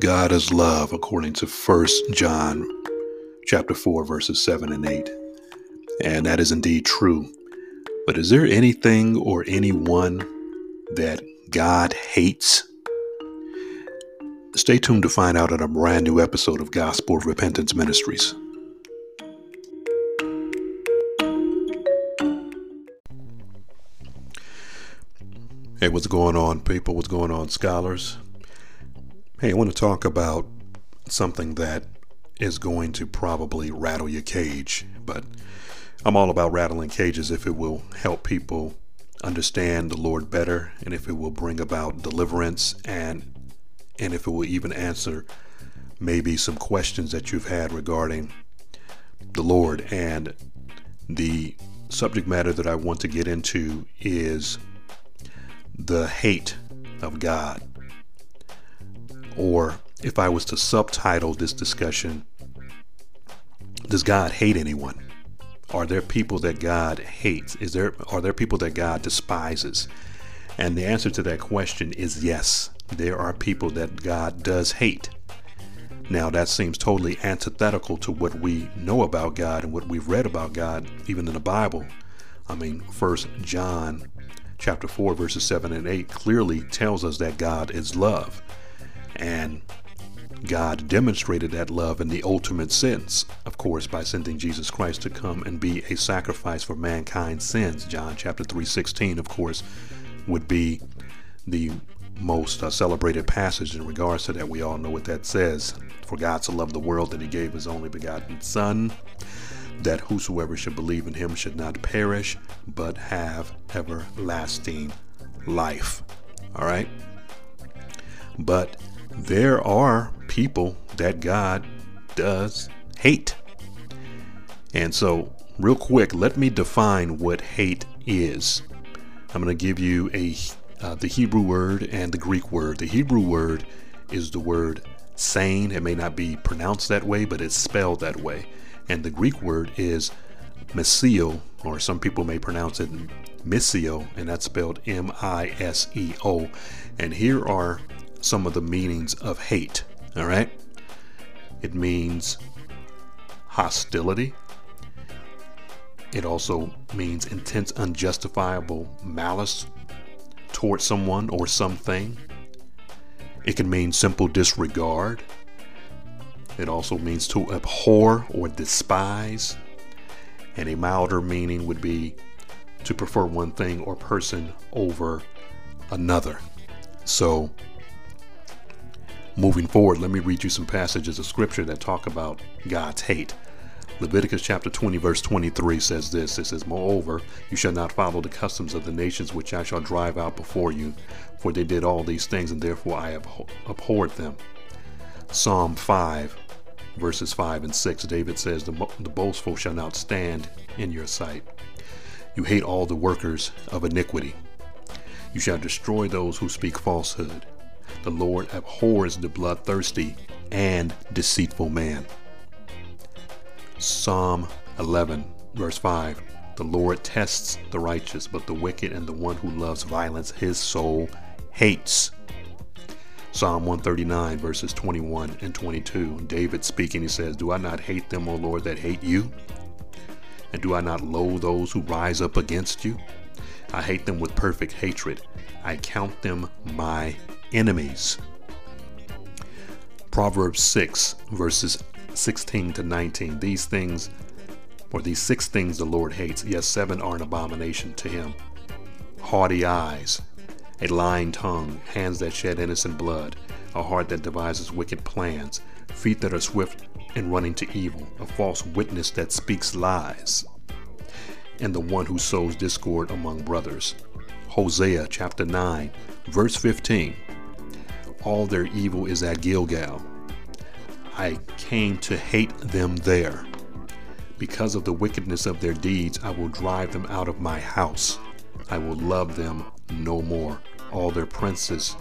God is love according to 1 John chapter 4 verses 7 and 8. And that is indeed true. But is there anything or anyone that God hates? Stay tuned to find out in a brand new episode of Gospel of Repentance Ministries. Hey, what's going on, people? What's going on, scholars? Hey, I want to talk about something that is going to probably rattle your cage, but I'm all about rattling cages if it will help people understand the Lord better and if it will bring about deliverance and and if it will even answer maybe some questions that you've had regarding the Lord. And the subject matter that I want to get into is the hate of God or if I was to subtitle this discussion, does God hate anyone? Are there people that God hates? Is there are there people that God despises? And the answer to that question is yes. There are people that God does hate. Now that seems totally antithetical to what we know about God and what we've read about God even in the Bible. I mean, first John chapter 4 verses 7 and 8 clearly tells us that God is love. And God demonstrated that love in the ultimate sense, of course, by sending Jesus Christ to come and be a sacrifice for mankind's sins. John chapter 3:16, of course, would be the most uh, celebrated passage in regards to that. We all know what that says. For God to love the world that he gave his only begotten Son, that whosoever should believe in him should not perish, but have everlasting life. All right? But there are people that God does hate. And so, real quick, let me define what hate is. I'm going to give you a uh, the Hebrew word and the Greek word. The Hebrew word is the word sane. It may not be pronounced that way, but it's spelled that way. And the Greek word is miseo, or some people may pronounce it misio, and that's spelled M I S E O. And here are some of the meanings of hate. All right? It means hostility. It also means intense, unjustifiable malice towards someone or something. It can mean simple disregard. It also means to abhor or despise. And a milder meaning would be to prefer one thing or person over another. So, Moving forward, let me read you some passages of scripture that talk about God's hate. Leviticus chapter 20, verse 23 says this It says, Moreover, you shall not follow the customs of the nations which I shall drive out before you, for they did all these things, and therefore I have abhorred them. Psalm 5, verses 5 and 6, David says, The, the boastful shall not stand in your sight. You hate all the workers of iniquity. You shall destroy those who speak falsehood. The Lord abhors the bloodthirsty and deceitful man. Psalm 11, verse 5 The Lord tests the righteous, but the wicked and the one who loves violence his soul hates. Psalm 139, verses 21 and 22. David speaking, he says, Do I not hate them, O Lord, that hate you? And do I not loathe those who rise up against you? I hate them with perfect hatred. I count them my enemies. Proverbs 6, verses 16 to 19. These things, or these six things the Lord hates, yes, seven are an abomination to him haughty eyes, a lying tongue, hands that shed innocent blood, a heart that devises wicked plans, feet that are swift in running to evil, a false witness that speaks lies, and the one who sows discord among brothers. Hosea chapter 9, verse 15 all their evil is at Gilgal. I came to hate them there. Because of the wickedness of their deeds, I will drive them out of my house. I will love them no more. All their princes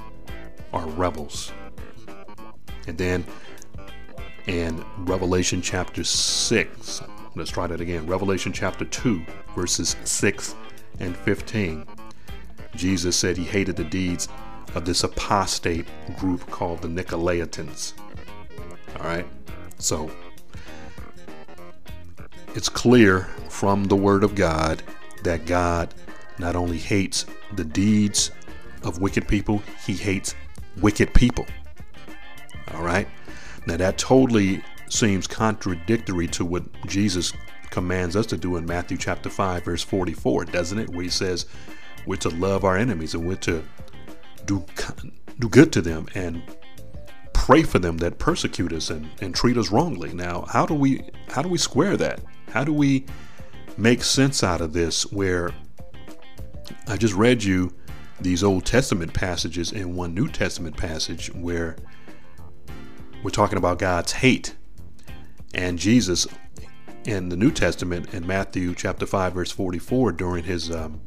are rebels. And then in Revelation chapter 6, let's try that again. Revelation chapter 2, verses 6 and 15. Jesus said he hated the deeds of this apostate group called the Nicolaitans. All right. So it's clear from the Word of God that God not only hates the deeds of wicked people, he hates wicked people. All right. Now that totally seems contradictory to what Jesus commands us to do in Matthew chapter 5 verse 44, doesn't it? Where he says we're to love our enemies and we're to do do good to them and pray for them that persecute us and, and treat us wrongly. Now, how do we how do we square that? How do we make sense out of this where I just read you these Old Testament passages and one New Testament passage where we're talking about God's hate. And Jesus in the New Testament in Matthew chapter 5 verse 44 during his um,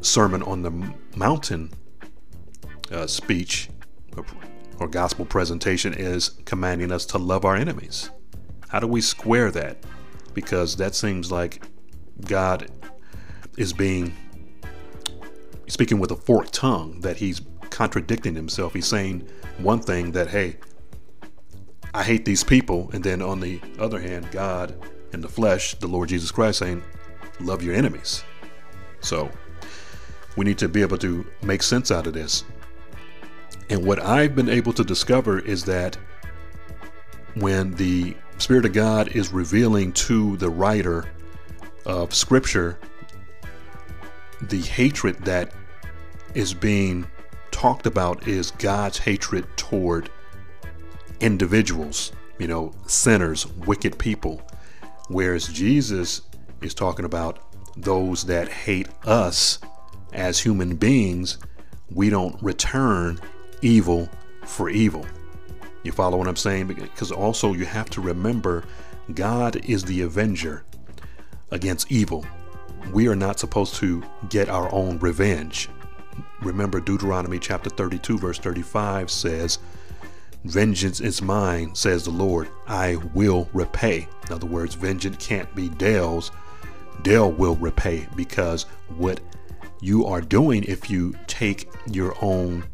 sermon on the mountain uh, speech or, or gospel presentation is commanding us to love our enemies. How do we square that? Because that seems like God is being speaking with a forked tongue that he's contradicting himself. He's saying one thing that, hey, I hate these people. And then on the other hand, God in the flesh, the Lord Jesus Christ saying, love your enemies. So we need to be able to make sense out of this. And what I've been able to discover is that when the Spirit of God is revealing to the writer of Scripture the hatred that is being talked about is God's hatred toward individuals, you know, sinners, wicked people. Whereas Jesus is talking about those that hate us as human beings, we don't return evil for evil. You follow what I'm saying? Because also you have to remember God is the avenger against evil. We are not supposed to get our own revenge. Remember, Deuteronomy chapter 32, verse 35 says, Vengeance is mine, says the Lord. I will repay. In other words, vengeance can't be Dale's. Dale will repay because what you are doing if you take your own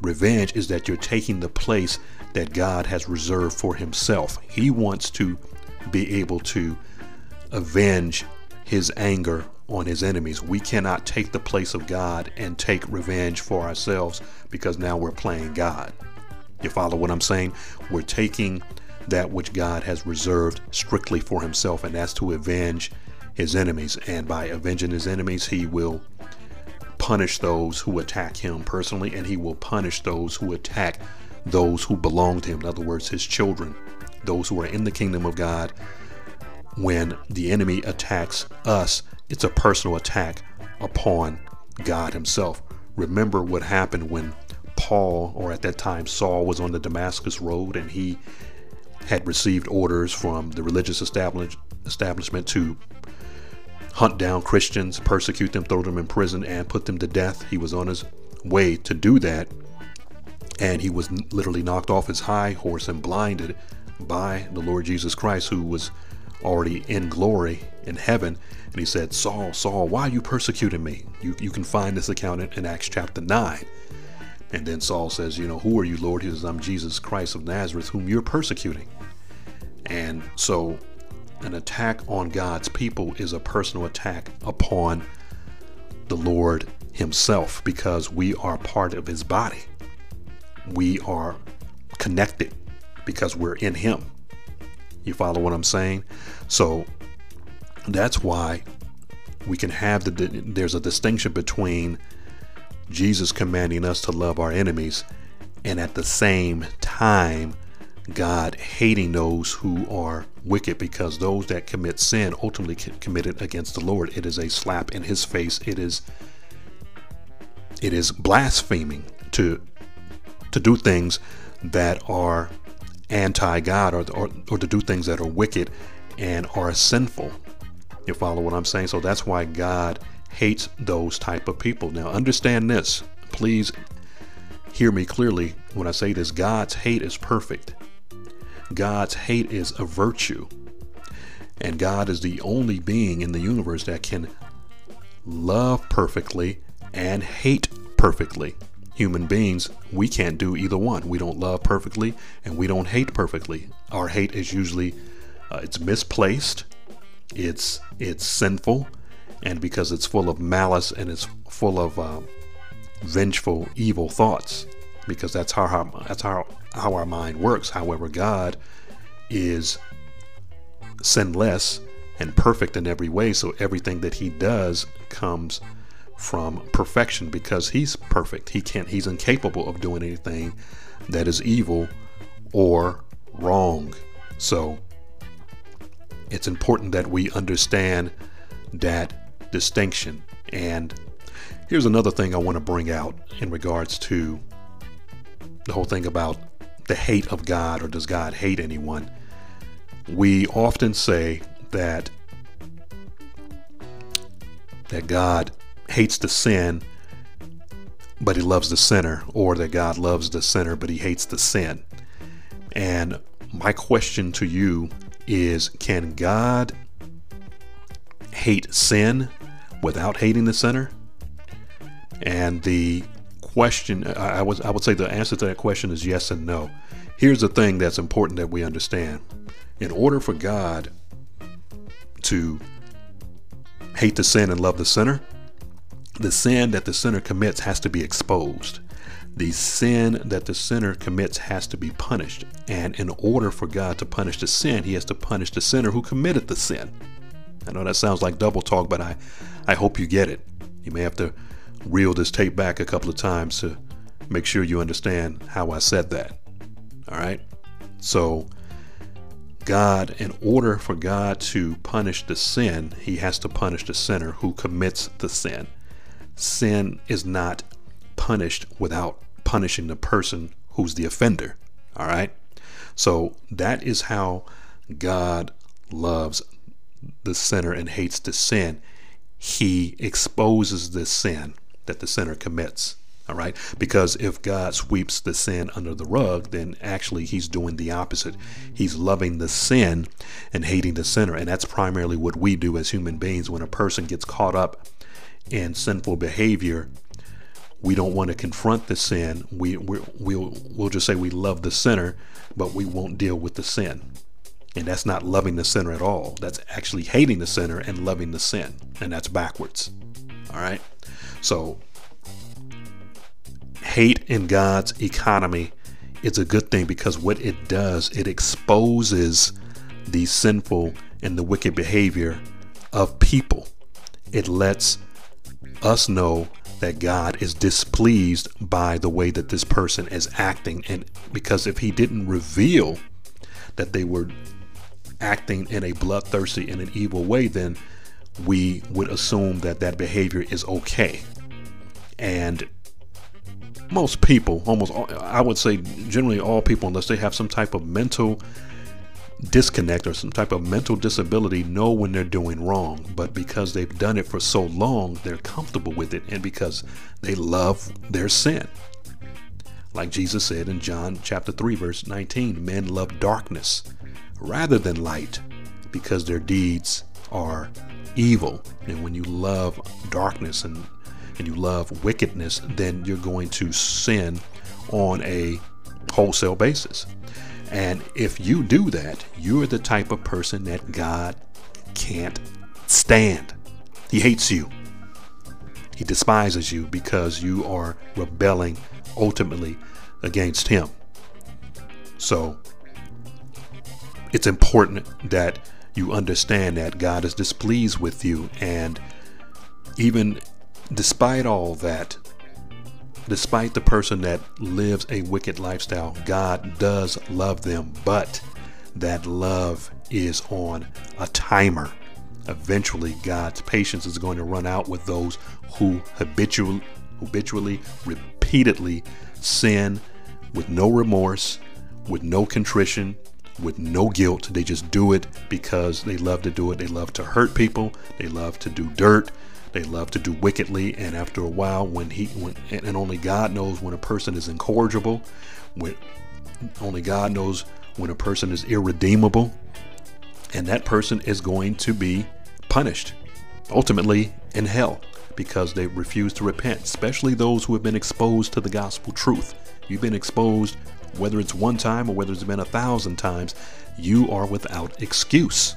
revenge is that you're taking the place that God has reserved for himself. He wants to be able to avenge his anger on his enemies. We cannot take the place of God and take revenge for ourselves because now we're playing God. You follow what I'm saying? We're taking that which God has reserved strictly for himself, and that's to avenge his enemies. And by avenging his enemies, he will punish those who attack him personally, and he will punish those who attack those who belong to him. In other words, his children, those who are in the kingdom of God. When the enemy attacks us, it's a personal attack upon God himself. Remember what happened when Paul, or at that time Saul, was on the Damascus Road and he had received orders from the religious establish- establishment to hunt down Christians, persecute them, throw them in prison, and put them to death. He was on his way to do that, and he was literally knocked off his high horse and blinded by the Lord Jesus Christ, who was already in glory in heaven. And he said, Saul, Saul, why are you persecuting me? You, you can find this account in, in Acts chapter 9. And then Saul says, You know, who are you, Lord? He says, I'm Jesus Christ of Nazareth, whom you're persecuting. And so an attack on God's people is a personal attack upon the Lord Himself because we are part of His body. We are connected because we're in Him. You follow what I'm saying? So that's why we can have the, there's a distinction between Jesus commanding us to love our enemies and at the same time God hating those who are wicked because those that commit sin ultimately committed against the Lord. It is a slap in his face. It is it is blaspheming to to do things that are anti-God or, or, or to do things that are wicked and are sinful. You follow what I'm saying? So that's why God hates those type of people. Now understand this. Please hear me clearly when I say this. God's hate is perfect. God's hate is a virtue. And God is the only being in the universe that can love perfectly and hate perfectly. human beings, we can't do either one. We don't love perfectly and we don't hate perfectly. Our hate is usually uh, it's misplaced, it's it's sinful, and because it's full of malice and it's full of uh, vengeful, evil thoughts. Because that's how our, that's how how our mind works. However, God is sinless and perfect in every way, so everything that He does comes from perfection because he's perfect. He can't he's incapable of doing anything that is evil or wrong. So it's important that we understand that distinction. And here's another thing I want to bring out in regards to the whole thing about the hate of God or does God hate anyone? We often say that that God hates the sin, but he loves the sinner, or that God loves the sinner, but he hates the sin. And my question to you is can God hate sin without hating the sinner? And the question I was I would say the answer to that question is yes and no. Here's the thing that's important that we understand. In order for God to hate the sin and love the sinner, the sin that the sinner commits has to be exposed. The sin that the sinner commits has to be punished. And in order for God to punish the sin, he has to punish the sinner who committed the sin. I know that sounds like double talk, but I, I hope you get it. You may have to reel this tape back a couple of times to make sure you understand how I said that. All right? So, God, in order for God to punish the sin, he has to punish the sinner who commits the sin sin is not punished without punishing the person who's the offender. All right. So that is how God loves the sinner and hates the sin. He exposes the sin that the sinner commits. All right. Because if God sweeps the sin under the rug, then actually he's doing the opposite. He's loving the sin and hating the sinner. And that's primarily what we do as human beings when a person gets caught up in sinful behavior, we don't want to confront the sin. We we we'll we'll just say we love the sinner, but we won't deal with the sin. And that's not loving the sinner at all. That's actually hating the sinner and loving the sin. And that's backwards. All right? So hate in God's economy is a good thing because what it does, it exposes the sinful and the wicked behavior of people. It lets us know that God is displeased by the way that this person is acting. And because if he didn't reveal that they were acting in a bloodthirsty and an evil way, then we would assume that that behavior is okay. And most people, almost all, I would say generally all people, unless they have some type of mental disconnect or some type of mental disability know when they're doing wrong, but because they've done it for so long, they're comfortable with it and because they love their sin. Like Jesus said in John chapter 3 verse 19, men love darkness rather than light because their deeds are evil. And when you love darkness and and you love wickedness, then you're going to sin on a wholesale basis. And if you do that, you're the type of person that God can't stand. He hates you. He despises you because you are rebelling ultimately against Him. So it's important that you understand that God is displeased with you. And even despite all that, Despite the person that lives a wicked lifestyle, God does love them, but that love is on a timer. Eventually, God's patience is going to run out with those who habitually, habitually, repeatedly sin with no remorse, with no contrition, with no guilt. They just do it because they love to do it. They love to hurt people. They love to do dirt. They love to do wickedly, and after a while, when he, when, and only God knows when a person is incorrigible, when only God knows when a person is irredeemable, and that person is going to be punished, ultimately in hell, because they refuse to repent, especially those who have been exposed to the gospel truth. You've been exposed, whether it's one time or whether it's been a thousand times, you are without excuse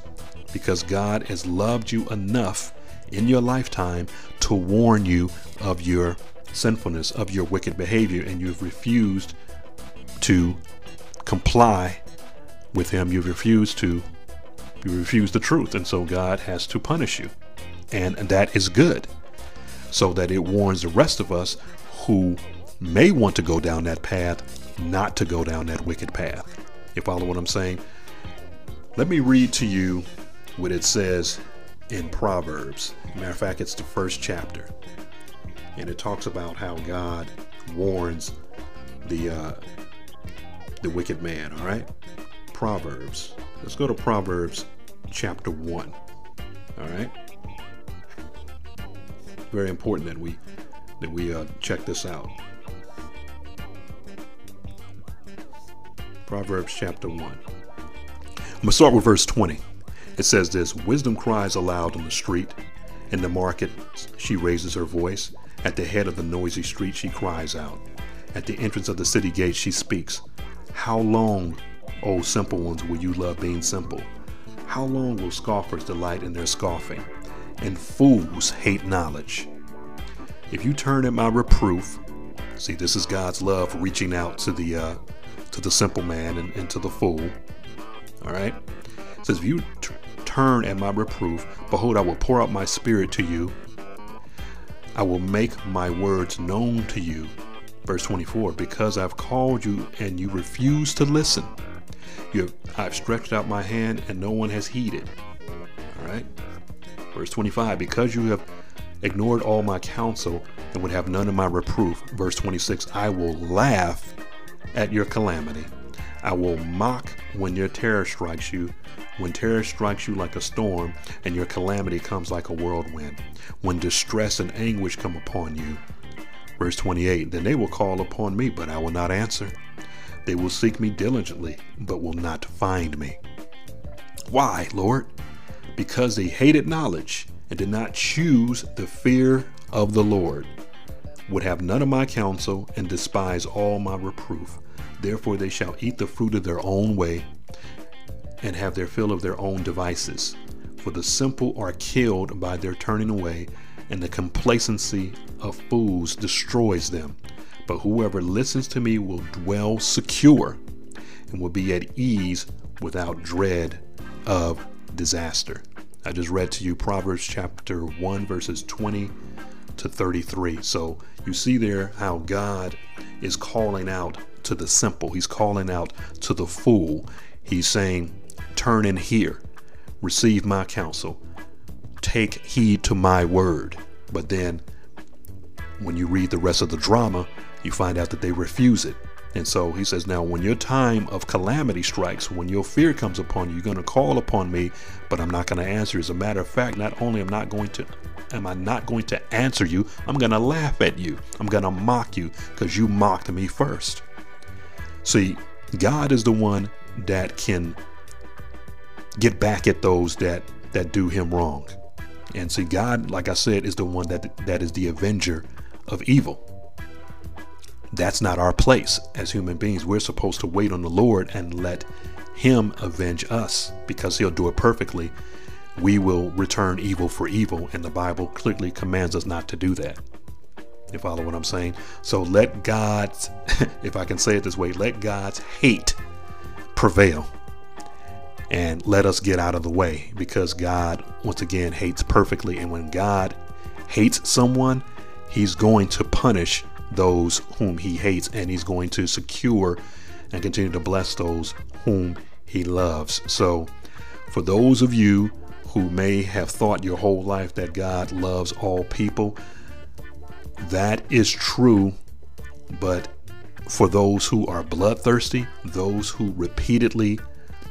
because God has loved you enough in your lifetime to warn you of your sinfulness, of your wicked behavior, and you've refused to comply with Him. You've refused to, you refuse the truth, and so God has to punish you. And that is good, so that it warns the rest of us who may want to go down that path, not to go down that wicked path. You follow what I'm saying? Let me read to you what it says in Proverbs. Matter of fact, it's the first chapter. And it talks about how God warns the uh, the wicked man, all right? Proverbs. Let's go to Proverbs chapter 1. All right? Very important that we that we uh, check this out. Proverbs chapter 1. I'm going to start with verse 20. It says this Wisdom cries aloud in the street. In the market, she raises her voice. At the head of the noisy street, she cries out. At the entrance of the city gate, she speaks. How long, O simple ones, will you love being simple? How long will scoffers delight in their scoffing, and fools hate knowledge? If you turn at my reproof, see, this is God's love reaching out to the uh, to the simple man and, and to the fool. All right, it says, if you turn at my reproof, behold, I will pour out my spirit to you. I will make my words known to you. Verse 24, because I've called you and you refuse to listen. You have, I've stretched out my hand and no one has heeded. All right. Verse 25, because you have ignored all my counsel and would have none of my reproof. Verse 26, I will laugh at your calamity. I will mock when your terror strikes you, when terror strikes you like a storm and your calamity comes like a whirlwind, when distress and anguish come upon you. Verse 28 Then they will call upon me, but I will not answer. They will seek me diligently, but will not find me. Why, Lord? Because they hated knowledge and did not choose the fear of the Lord, would have none of my counsel and despise all my reproof. Therefore they shall eat the fruit of their own way and have their fill of their own devices. For the simple are killed by their turning away, and the complacency of fools destroys them. But whoever listens to me will dwell secure and will be at ease without dread of disaster. I just read to you Proverbs chapter 1, verses 20 to 33. So you see there how God is calling out to the simple, He's calling out to the fool. He's saying, Turn and hear, receive my counsel, take heed to my word. But then when you read the rest of the drama, you find out that they refuse it. And so he says, Now, when your time of calamity strikes, when your fear comes upon you, you're going to call upon me, but I'm not going to answer. As a matter of fact, not only am not going to am I not going to answer you, I'm going to laugh at you. I'm going to mock you because you mocked me first. See, God is the one that can get back at those that that do him wrong. And see, God, like I said, is the one that that is the avenger of evil. That's not our place as human beings. We're supposed to wait on the Lord and let him avenge us because he'll do it perfectly. We will return evil for evil, and the Bible clearly commands us not to do that. You follow what I'm saying? So let God's, if I can say it this way, let God's hate prevail. And let us get out of the way because God, once again, hates perfectly. And when God hates someone, he's going to punish those whom he hates and he's going to secure and continue to bless those whom he loves. So, for those of you who may have thought your whole life that God loves all people, that is true, but for those who are bloodthirsty, those who repeatedly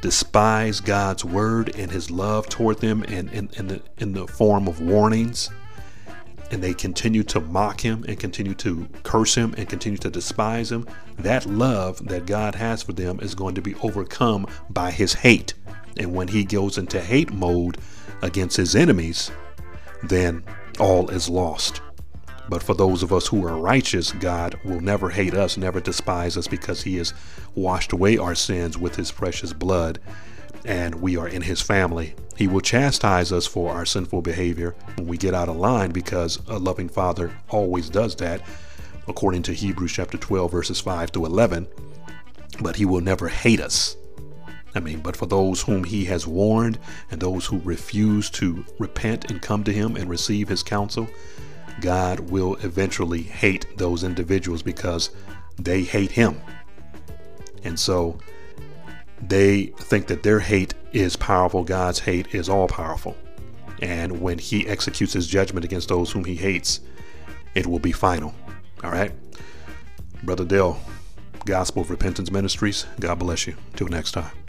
despise God's word and his love toward them in, in, in, the, in the form of warnings, and they continue to mock him and continue to curse him and continue to despise him, that love that God has for them is going to be overcome by his hate. And when he goes into hate mode against his enemies, then all is lost. But for those of us who are righteous, God will never hate us, never despise us because He has washed away our sins with His precious blood and we are in His family. He will chastise us for our sinful behavior when we get out of line because a loving Father always does that, according to Hebrews chapter 12, verses 5 to 11. But He will never hate us. I mean, but for those whom He has warned and those who refuse to repent and come to Him and receive His counsel, God will eventually hate those individuals because they hate Him. And so they think that their hate is powerful, God's hate is all powerful. And when He executes His judgment against those whom He hates, it will be final. All right? Brother Dale, Gospel of Repentance Ministries, God bless you. Till next time.